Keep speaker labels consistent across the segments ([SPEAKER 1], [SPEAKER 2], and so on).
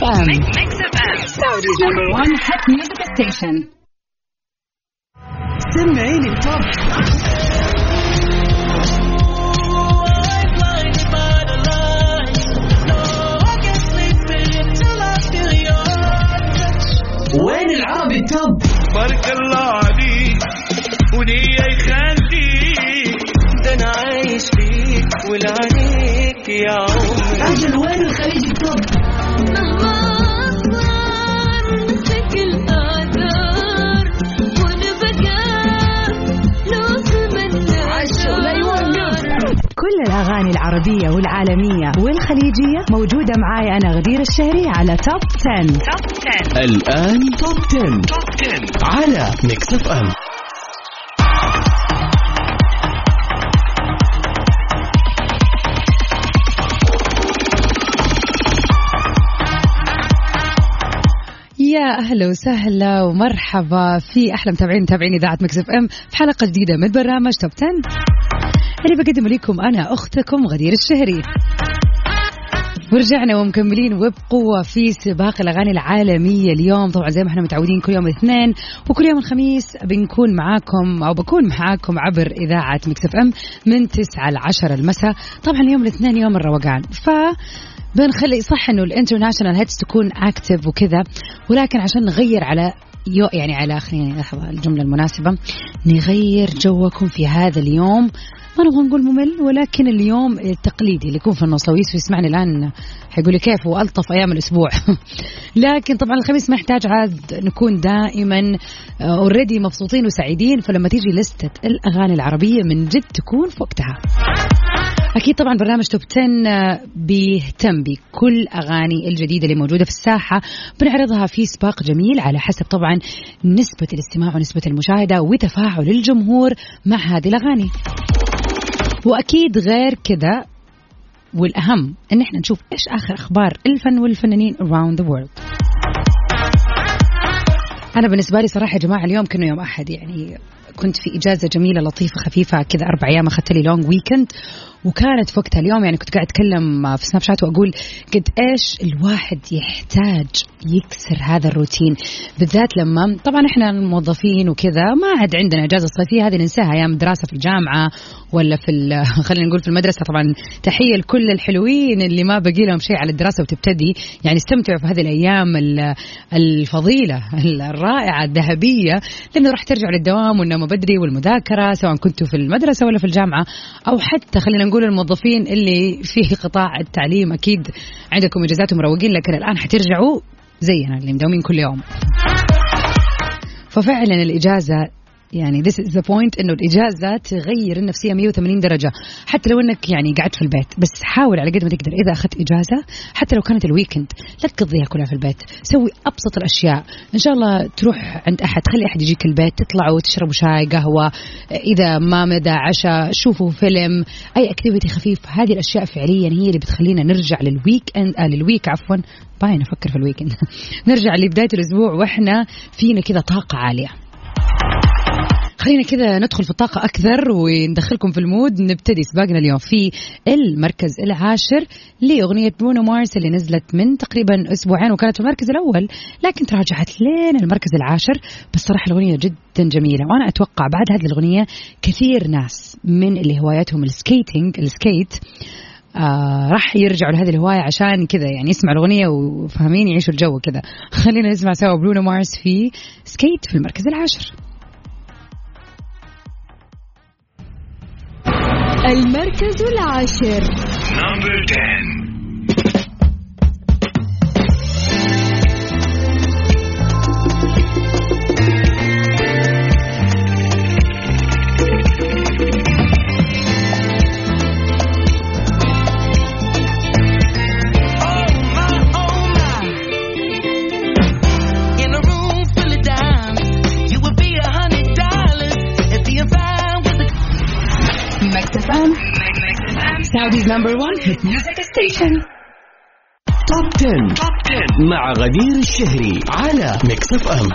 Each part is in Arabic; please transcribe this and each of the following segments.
[SPEAKER 1] اف ام ميكس اف ام سعوديز نمبر 1 هات ميوزك ستيشن
[SPEAKER 2] سمعيني التوب وين العربي التوب
[SPEAKER 3] بارك الله عليك وليا يخليك ده انا عايش فيك ولعنيك يا عمري
[SPEAKER 2] اجل وين الخليج
[SPEAKER 1] الأغاني العربية والعالمية والخليجية موجودة معاي أنا غدير الشهري على توب 10. توب 10
[SPEAKER 2] الآن توب 10. توب 10 على Mix FM
[SPEAKER 1] يا أهلا وسهلا ومرحبا في أحلى متابعين متابعين إذاعة Mix FM في حلقة جديدة من برنامج توب 10 اللي بقدم لكم أنا أختكم غدير الشهري. ورجعنا ومكملين وبقوة في سباق الأغاني العالمية اليوم. طبعا زي ما إحنا متعودين كل يوم الاثنين وكل يوم الخميس بنكون معاكم أو بكون معاكم عبر إذاعة Mix FM من 9 ل 10 المساء. طبعا يوم الاثنين يوم الروقان. ف بنخلي صح إنه ال international hits تكون active وكذا ولكن عشان نغير على يو يعني على خليني لحظه الجملة المناسبة. نغير جوكم في هذا اليوم. ما نبغى نقول ممل ولكن اليوم التقليدي اللي يكون في النص لو يوسف يسمعني الآن حيقول لي كيف وألطف أيام الأسبوع. لكن طبعا الخميس ما يحتاج عاد نكون دائما اوريدي مبسوطين وسعيدين فلما تيجي لستة الأغاني العربية من جد تكون في وقتها. أكيد طبعا برنامج توب 10 بيهتم بكل أغاني الجديدة اللي موجودة في الساحة. بنعرضها في سباق جميل على حسب طبعا نسبة الاستماع ونسبة المشاهدة وتفاعل الجمهور مع هذه الأغاني. وأكيد غير كذا والأهم إن إحنا نشوف إيش آخر أخبار الفن والفنانين around the world. أنا بالنسبة لي صراحة يا جماعة اليوم كانه يوم أحد يعني كنت في إجازة جميلة لطيفة خفيفة كذا أربع أيام أخذت لي long weekend وكانت في وقتها اليوم يعني كنت قاعد أتكلم في سناب شات وأقول قد إيش الواحد يحتاج يكسر هذا الروتين. بالذات لما طبعا إحنا الموظفين وكذا ما عاد عندنا إجازة صيفية هذه ننساها أيام الدراسه في الجامعة ولا في خلينا نقول في المدرسة. طبعا تحية لكل الحلوين اللي ما بقي لهم شيء على الدراسة وتبتدي يعني استمتعوا في هذه الأيام الفضيلة الرائعة الذهبية لأنه راح ترجعوا للدوام والنوم بدري والمذاكرة سواء كنتوا في المدرسة ولا في الجامعة أو حتى خلينا نقول الموظفين اللي في قطاع التعليم أكيد عندكم إجازات ومروقين لكن الآن حترجعوا زينا اللي مداومين كل يوم. ففعلا الإجازة يعني this is the point إنه الاجازه تغير النفسية 180 درجة. حتى لو إنك يعني قعدت في البيت بس حاول على قد ما تقدر إذا أخذت إجازة حتى لو كانت ال weekend لا تقضيها كلها في البيت. سوي أبسط الأشياء. إن شاء الله تروح عند أحد. خلي أحد يجيك البيت تطلعوا تشربوا شاي قهوة. إذا ما مدى عشاء شوفوا فيلم. أي activity خفيف. هذه الأشياء فعليا هي اللي بتخلينا نرجع لل weekend آه لل week عفوا. باين أفكر في ال weekend نرجع لبداية الأسبوع وإحنا فينا كذا طاقة عالية. خلينا كذا ندخل في الطاقة أكثر وندخلكم في ال mood. نبتدي سباقنا اليوم في المركز العاشر لأغنية برونو مارس اللي نزلت من تقريبا أسبوعين وكانت في المركز الأول لكن تراجعت لين المركز العاشر. بس صراحة الأغنية جدا جميلة وأنا أتوقع بعد هذه الأغنية كثير ناس من اللي هواياتهم ال skating ال skate آه راح يرجعوا لهذه الهواية عشان كذا يعني يسمعوا الأغنية وفاهمين يعيشوا الجو كذا. خلينا نسمع سوا برونو مارس في Skate في المركز العاشر.
[SPEAKER 4] المركز العاشر.
[SPEAKER 3] Number 10
[SPEAKER 1] number one hit music station.
[SPEAKER 2] توب 10. توب 10 مع غدير الشهري على Mix FM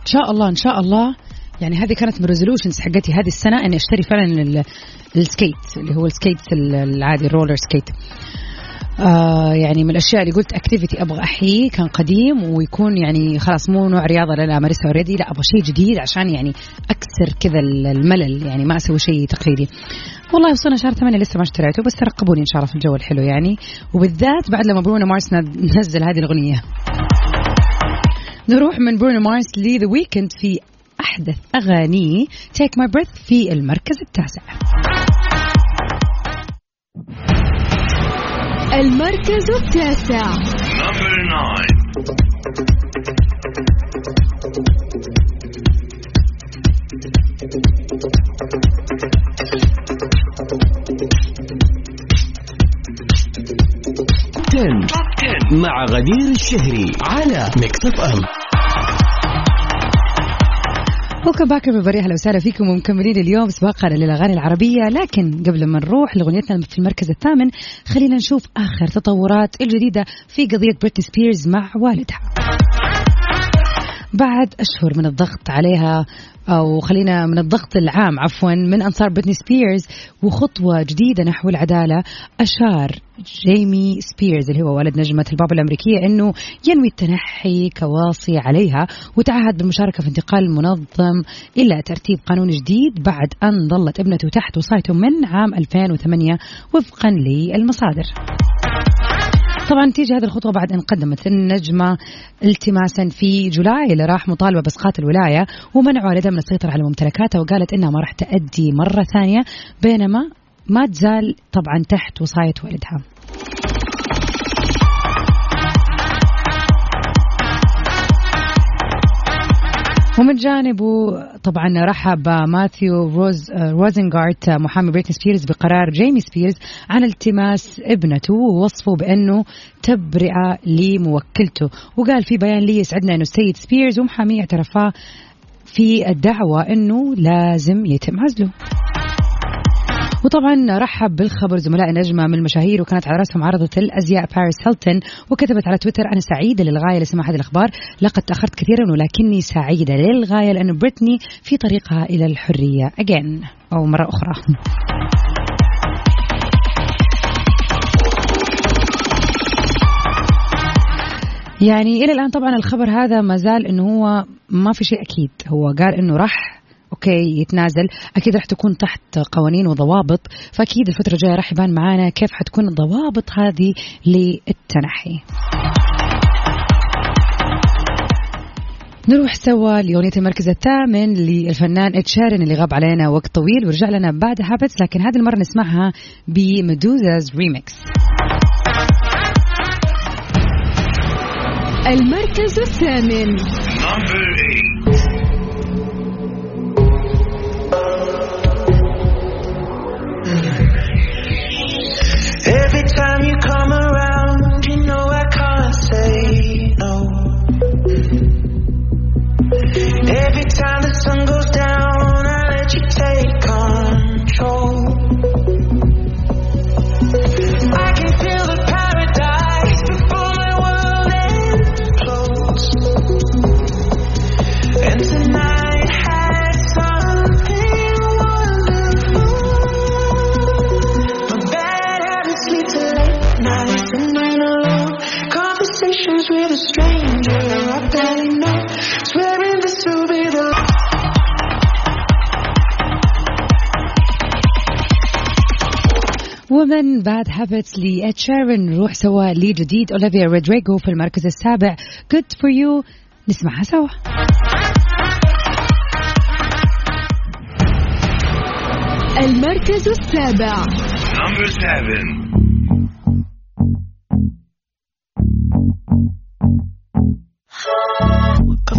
[SPEAKER 1] إن شاء الله إن شاء الله. يعني هذه كانت من ال resolutions حقتي هذه السنة إني أشتري فعلا ال- ال skate اللي هو ال skate ال- العادي ال roller skate. آه يعني من الأشياء اللي قلت activity أبغى احييه كان قديم ويكون يعني خلاص مو نوع رياضة اللي أنا امارسها already لا أبغى شيء جديد عشان يعني أكسر كذا الملل يعني ما أسوي شيء تقليدي. والله وصلنا شهر ثمانية لسه ما اشتريته بس ترقبوني إن شاء الله في الجو الحلو يعني. وبالذات بعد لما برونو مارس نزل هذه الأغنية. نروح من برونو مارس ل The Weeknd في أحدث اغانيه Take My Breath في المركز التاسع.
[SPEAKER 5] المركز التاسع.
[SPEAKER 3] Number nine.
[SPEAKER 2] توب 10 مع غدير الشهري على Mix FM
[SPEAKER 1] welcome back everybody أهلا وسهلا فيكم ومكملين اليوم سباقنا للاغاني العربية لكن قبل ما نروح لغنيتنا في المركز الثامن خلينا نشوف آخر تطورات الجديدة في قضية بريتني سبيرز مع والدها. بعد أشهر من الضغط عليها أو خلينا من الضغط العام عفوا من أنصار بريتني سبيرز وخطوة جديدة نحو العدالة أشار جيمي سبيرز اللي هو والد نجمة الباب الأمريكية إنه ينوي التنحي كواصي عليها وتعهد بالمشاركة في انتقال منظم إلى ترتيب قانون جديد بعد أن ظلت ابنته تحت وصايته من عام 2008 وفقا للمصادر. طبعا تيجي هذه الخطوة بعد أن قدمت النجمة التماسا في جولاي اللي راح مطالبة بإسقاط الولاية ومنع والدها من السيطرة على ممتلكاتها وقالت إنها ما راح تأدي مرة ثانية بينما ما تزال طبعا تحت وصاية والدها. ومن جانبه طبعا رحب ماثيو روز روزنغارت محامي بريتني سبيرز بقرار جيمي سبيرز عن التماس ابنته ووصفه بأنه تبرئة لموكلته. وقال في بيان لي يسعدنا إنه السيد سبيرز ومحاميه اعترفا في الدعوة إنه لازم يتم عزله. وطبعا رحب بالخبر زملاء نجمه من المشاهير وكانت على رأسهم عرضة الازياء باريس هيلتون وكتبت على تويتر أنا سعيدة للغاية لسماع هذه الأخبار. لقد تأخرت كثيرا ولكني سعيدة للغاية لأن بريتني في طريقها إلى الحرية. اجين أو مرة أخرى. يعني إلى الآن طبعا الخبر هذا ما زال إنه هو ما في شيء أكيد. هو قال إنه راح أوكي يتنازل. أكيد راح تكون تحت قوانين وضوابط فأكيد الفترة الجاية راح يبان معانا كيف حتكون الضوابط هذه للتنحي. نروح سوا لأغنية المركز الثامن للفنان إد شيرين اللي غاب علينا وقت طويل ورجع لنا بعد هابتس لكن هذه المرة نسمعها بميدوزاز ريميكس
[SPEAKER 5] المركز الثامن.
[SPEAKER 1] ومن باد هابتس لإد شيرين نروح سوا لجديد أوليفيا رودريجو في المركز السابع. Good for you. نسمعها سوا.
[SPEAKER 5] المركز السابع.
[SPEAKER 3] Number seven.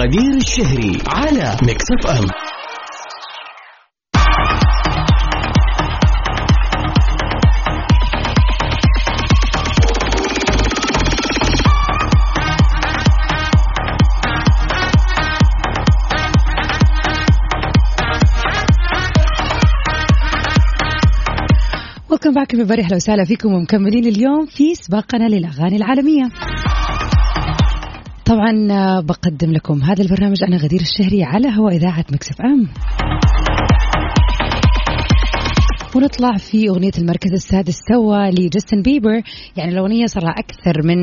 [SPEAKER 2] غدير الشهري على ميكس اف ام
[SPEAKER 1] ولكم باك من أهلا وسهلا فيكم ومكملين اليوم في سباقنا للأغاني العالمية. طبعا آه، بقدم لكم هذا البرنامج أنا غدير الشهري على هواء إذاعة مكسف إم. ونطلع في أغنية المركز السادس سوا لجاستن بيبر. يعني الأغنية صار لها أكثر من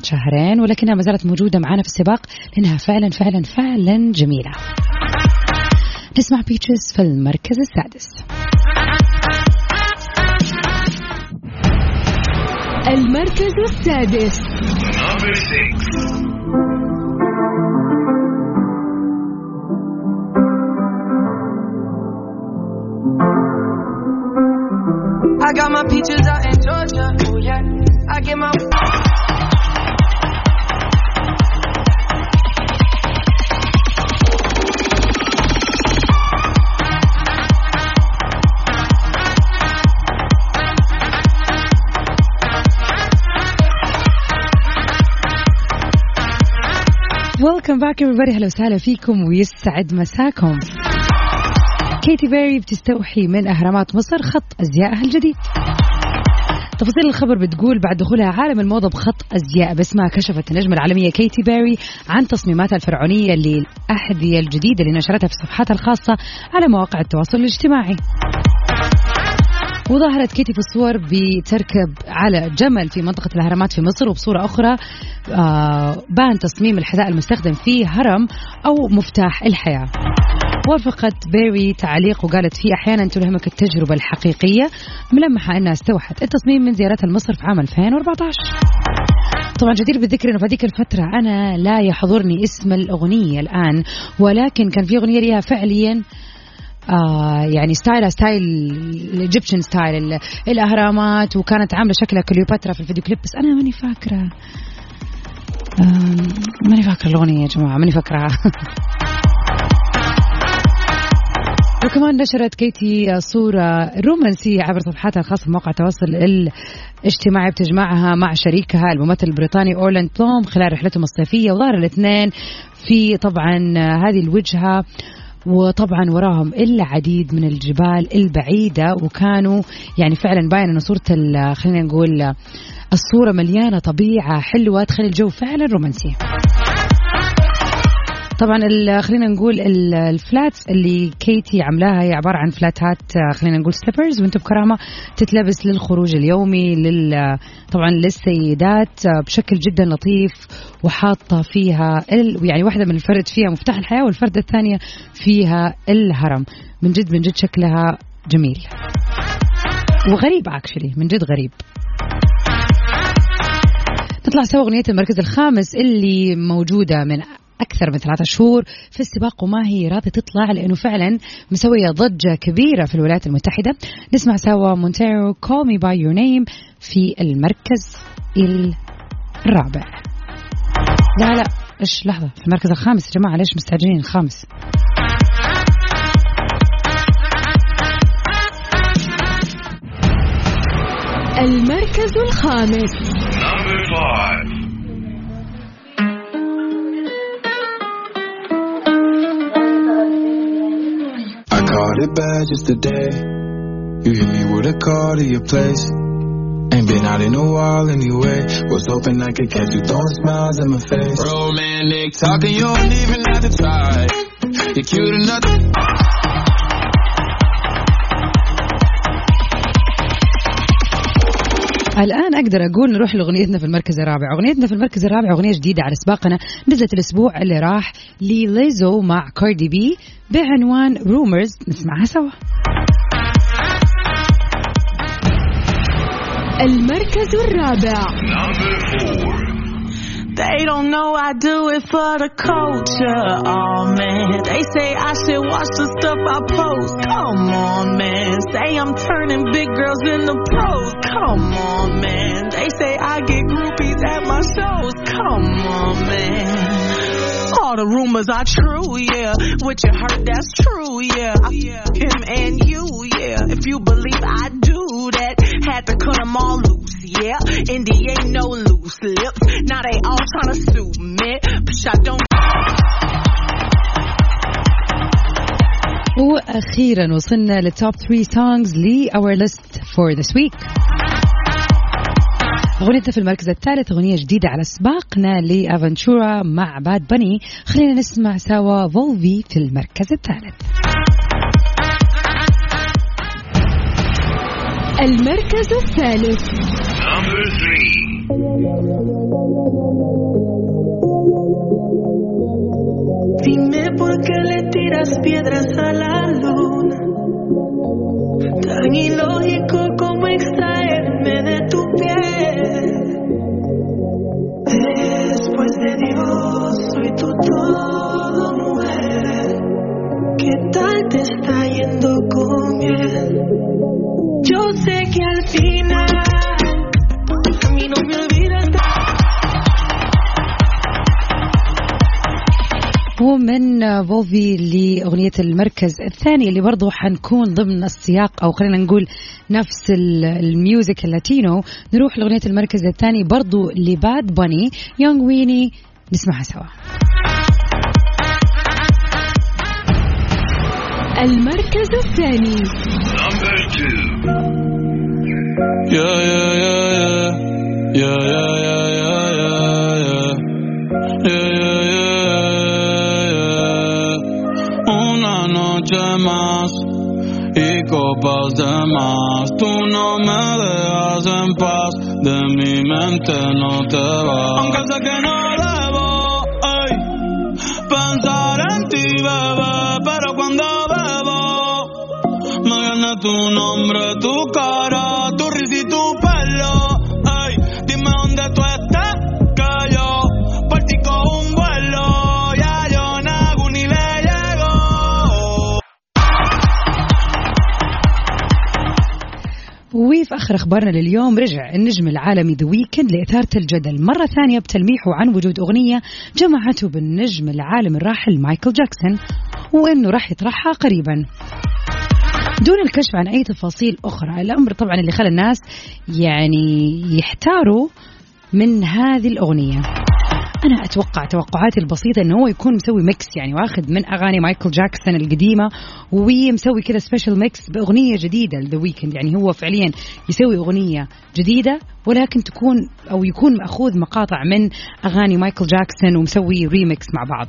[SPEAKER 1] شهرين ولكنها ما زالت موجودة معنا في السباق. لأنها فعلا فعلا فعلا جميلة. نسمع بيتشز في المركز السادس.
[SPEAKER 4] المركز السادس.
[SPEAKER 6] My peaches out in Georgia. Oh yeah. I get my
[SPEAKER 1] ويلكم باك everybody أهلا وسهلا فيكم ويسعد مساكم كيتي بيري بتستوحي من أهرامات مصر خط ازيائها الجديد تفاصيل الخبر بتقول بعد دخولها عالم الموضة بخط أزياء باسمها كشفت النجمة العالمية كيتي بيري عن تصميماتها الفرعونية للأحذية الجديدة اللي نشرتها في صفحاتها الخاصة على مواقع التواصل الاجتماعي. وظهرت كيتي في الصور بتركب على جمل في منطقة الأهرامات في مصر وبصورة أخرى آه بان تصميم الحذاء المستخدم فيه هرم أو مفتاح الحياة. وافقت بيري تعليق وقالت فيه أحيانا تلهمك التجربة الحقيقية ملمحة أنها استوحت. التصميم من زيارتها لمصر في عام 2014 طبعا جدير بالذكر إنه في هذيك الفترة أنا لا يحضرني اسم الأغنية الآن ولكن كان في أغنية ليها فعليا آه يعني ستايلها ستايل الإيجيبشن ستايل ال- الأهرامات وكانت عاملة شكلها كليوباترا في الفيديو كليب. بس أنا ماني فاكرة آم، ماني فاكرة الأغنية يا جماعة ماني فاكرها وكمان نشرت كيتي صورة رومانسية عبر صفحاتها الخاصة بموقع التواصل الاجتماعي بتجمعها مع شريكها الممثل البريطاني أورلاند بلوم خلال رحلتهم الصيفية وظهر الاثنين في طبعا هذه الوجهة وطبعا وراهم العديد من الجبال البعيدة وكانوا يعني فعلا باين إنه صورة خلينا نقول الصورة مليانة طبيعة حلوة تخلي الجو فعلا رومانسي. طبعا خلينا نقول ال- الفلاتس اللي كيتي عاملاها هي عبارة عن فلاتات آه، خلينا نقول سليبرز وأنتم بكرامة تتلبس للخروج اليومي لل طبعا للسيدات آه، بشكل جدا لطيف وحاطة فيها ال... يعني واحدة من الفرد فيها مفتاح الحياة والفرده الثانية فيها الهرم. من جد من جد شكلها جميل. وغريب اكشلي من جد غريب. نطلع سوا أغنية المركز الخامس اللي موجودة من أكثر من ثلاثة شهور في السباق وما هي راضية تطلع لأنه فعلا مسوية ضجة كبيرة في الولايات المتحدة. نسمع سوا مونتيرو Call Me By Your Name في المركز الرابع. لا لا إيش لحظة؟ في المركز الخامس يا جماعة ليش مستعجلين؟ الخامس.
[SPEAKER 4] المركز الخامس.
[SPEAKER 7] It bad just today. You hit me with a call to your place. Ain't been out in a while anyway. Was hoping I could catch you throwing smiles in my face. Romantic talking, you don't even have to try. You're cute enough.
[SPEAKER 1] الآن أقدر أقول نروح لأغنيتنا في المركز الرابع. أغنيتنا في المركز الرابع أغنية جديدة على سباقنا. نزلت الأسبوع اللي راح لليزو مع كاردي بي بعنوان رومرز نسمعها سوا.
[SPEAKER 4] المركز الرابع.
[SPEAKER 6] They don't know I do it for the culture. Oh man, they say I should watch the stuff I post. Come on, man. Say I'm turning big girls into pros. Come on, man. They say I get groupies at my shows. Come on, man. All the rumors are true, yeah. What you heard, that's true, yeah. I- Him and you, yeah. If you believe I do that, had to cut them all loose, yeah. Indy ain't no loose lips. Now they all tryna sue me, but I don't.
[SPEAKER 1] وأخيرا وصلنا للتوب 3 سونجز ل اور ليست فور ذس ويك اغنيتنا في المركز الثالث أغنية جديدة على سباقنا لافنتشورا مع باد بني خلينا نسمع سوا فولفي في المركز الثالث
[SPEAKER 4] المركز الثالث
[SPEAKER 3] Number three.
[SPEAKER 5] Dime por qué le tiras piedras a la luna. Tan ilógico como extraerme de tu piel. Después de Dios, soy tu todo, mujer. ¿Qué tal te está yendo con miel?
[SPEAKER 1] ومن Volví لأغنية المركز الثاني اللي برضو حنكون ضمن السياق أو خلينا نقول نفس ال- ال music ال Latino. نروح لأغنية المركز الثاني برضو لباد باني يونغ ويني نسمعها سوا.
[SPEAKER 4] المركز الثاني
[SPEAKER 3] Number two.
[SPEAKER 8] Yeah, yeah, yeah, yeah. Yeah, yeah, yeah, yeah, yeah, yeah. Yeah, yeah, yeah, yeah. Una noche más y copas de más. Tú no me dejas en paz, de mi mente no te vas. Aunque sé que no nombre, tu cara, tu risa y tu pelo. Dime dónde tú estás, que yo por ti cojo un vuelo. Ya yo nago ni le llego.
[SPEAKER 1] وفي آخر أخبارنا لليوم رجع النجم العالمي ذا ويكند لإثارة الجدل مرة ثانية بتلميحه عن وجود أغنية جمعته بالنجم العالمي الراحل مايكل جاكسون وإنه راح يطرحها قريبا. دون الكشف عن أي تفاصيل أخرى، الأمر طبعا اللي خلى الناس يعني يحتاروا من هذه الأغنية. أنا أتوقع توقعاتي البسيطة إنه هو يكون مسوي mix يعني واخذ من أغاني مايكل جاكسون القديمة ومسوي كذا special mix بأغنية جديدة ل The Weeknd يعني هو فعليا يسوي أغنية جديدة ولكن تكون أو يكون مأخوذ مقاطع من أغاني مايكل جاكسون ومسوي ريميكس مع بعض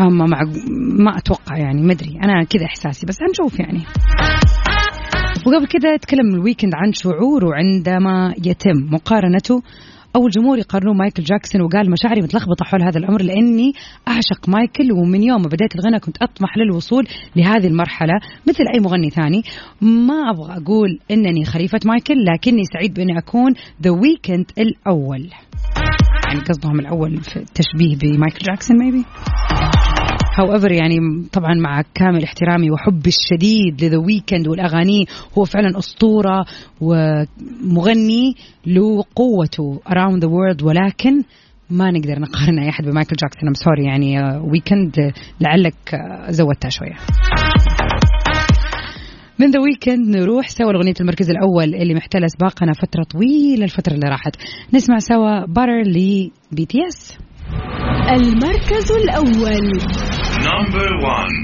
[SPEAKER 1] اما مع ما أتوقع يعني ما أدري. أنا كذا إحساسي بس هنشوف يعني. وقبل كده تكلم ال Weeknd عن شعوره عندما يتم مقارنته أو الجمهور يقارنون مايكل جاكسون وقال مشاعري متلخبطة حول هذا الأمر لأني أعشق مايكل ومن يوم ما بديت الغنى كنت أطمح للوصول لهذه المرحلة مثل أي مغني ثاني. ما أبغى أقول إنني خليفه مايكل لكني سعيد بأني أكون The Weeknd الأول. يعني قصدهم الأول في التشبيه بمايكل جاكسون maybe however يعني طبعا مع كامل احترامي وحبي الشديد ل The Weeknd والأغاني هو فعلا أسطورة ومغني له قوته around the world ولكن ما نقدر نقارن اي أحد بمايكل جاكسون. ام sorry يعني Weeknd لعلك آه، زودتها شوية. من The Weeknd نروح سوا لأغنية المركز الأول اللي محتلة سباقنا فترة طويلة الفترة اللي راحت نسمع سوا Butter ل BTS
[SPEAKER 4] المركز الأول
[SPEAKER 3] Number one.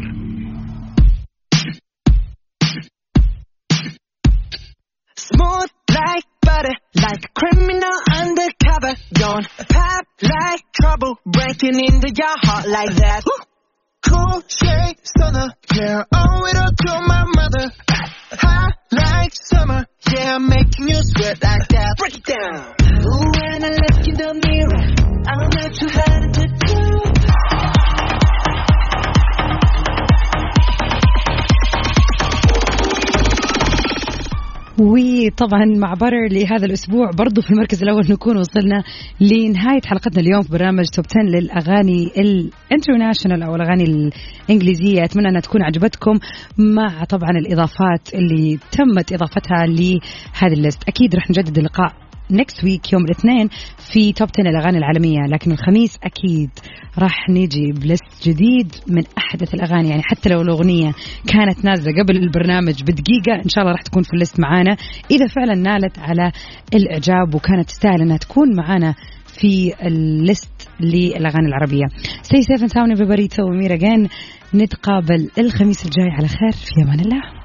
[SPEAKER 5] Smooth like butter, like a criminal undercover. Don't pop like trouble, breaking into your heart like that. Cool shade stunner, yeah, owe it all to my mother. Hot like summer, yeah, making you sweat like that. Break it down. When I look in the mirror, I'm not too hard to do.
[SPEAKER 1] وطبعا مع Butter لهذا الأسبوع برضو في المركز الأول نكون وصلنا لنهاية حلقتنا اليوم في برنامج top 10 للأغاني ال international أو الأغاني الإنجليزية. أتمنى أنها تكون عجبتكم مع طبعا الإضافات اللي تمت إضافتها لهذه ال list. أكيد رح نجدد اللقاء next week يوم الاثنين في top 10 الأغاني العالمية. لكن الخميس أكيد راح نيجي ب list جديد من أحدث الأغاني. يعني حتى لو الأغنية كانت نازلة قبل البرنامج بدقيقة إن شاء الله راح تكون في ال list معانا. إذا فعلا نالت على الإعجاب وكانت تستاهل إنها تكون معانا في ال list للأغاني العربية. And sound everybody. To Amira again. نتقابل الخميس الجاي. على خير. في أمان الله.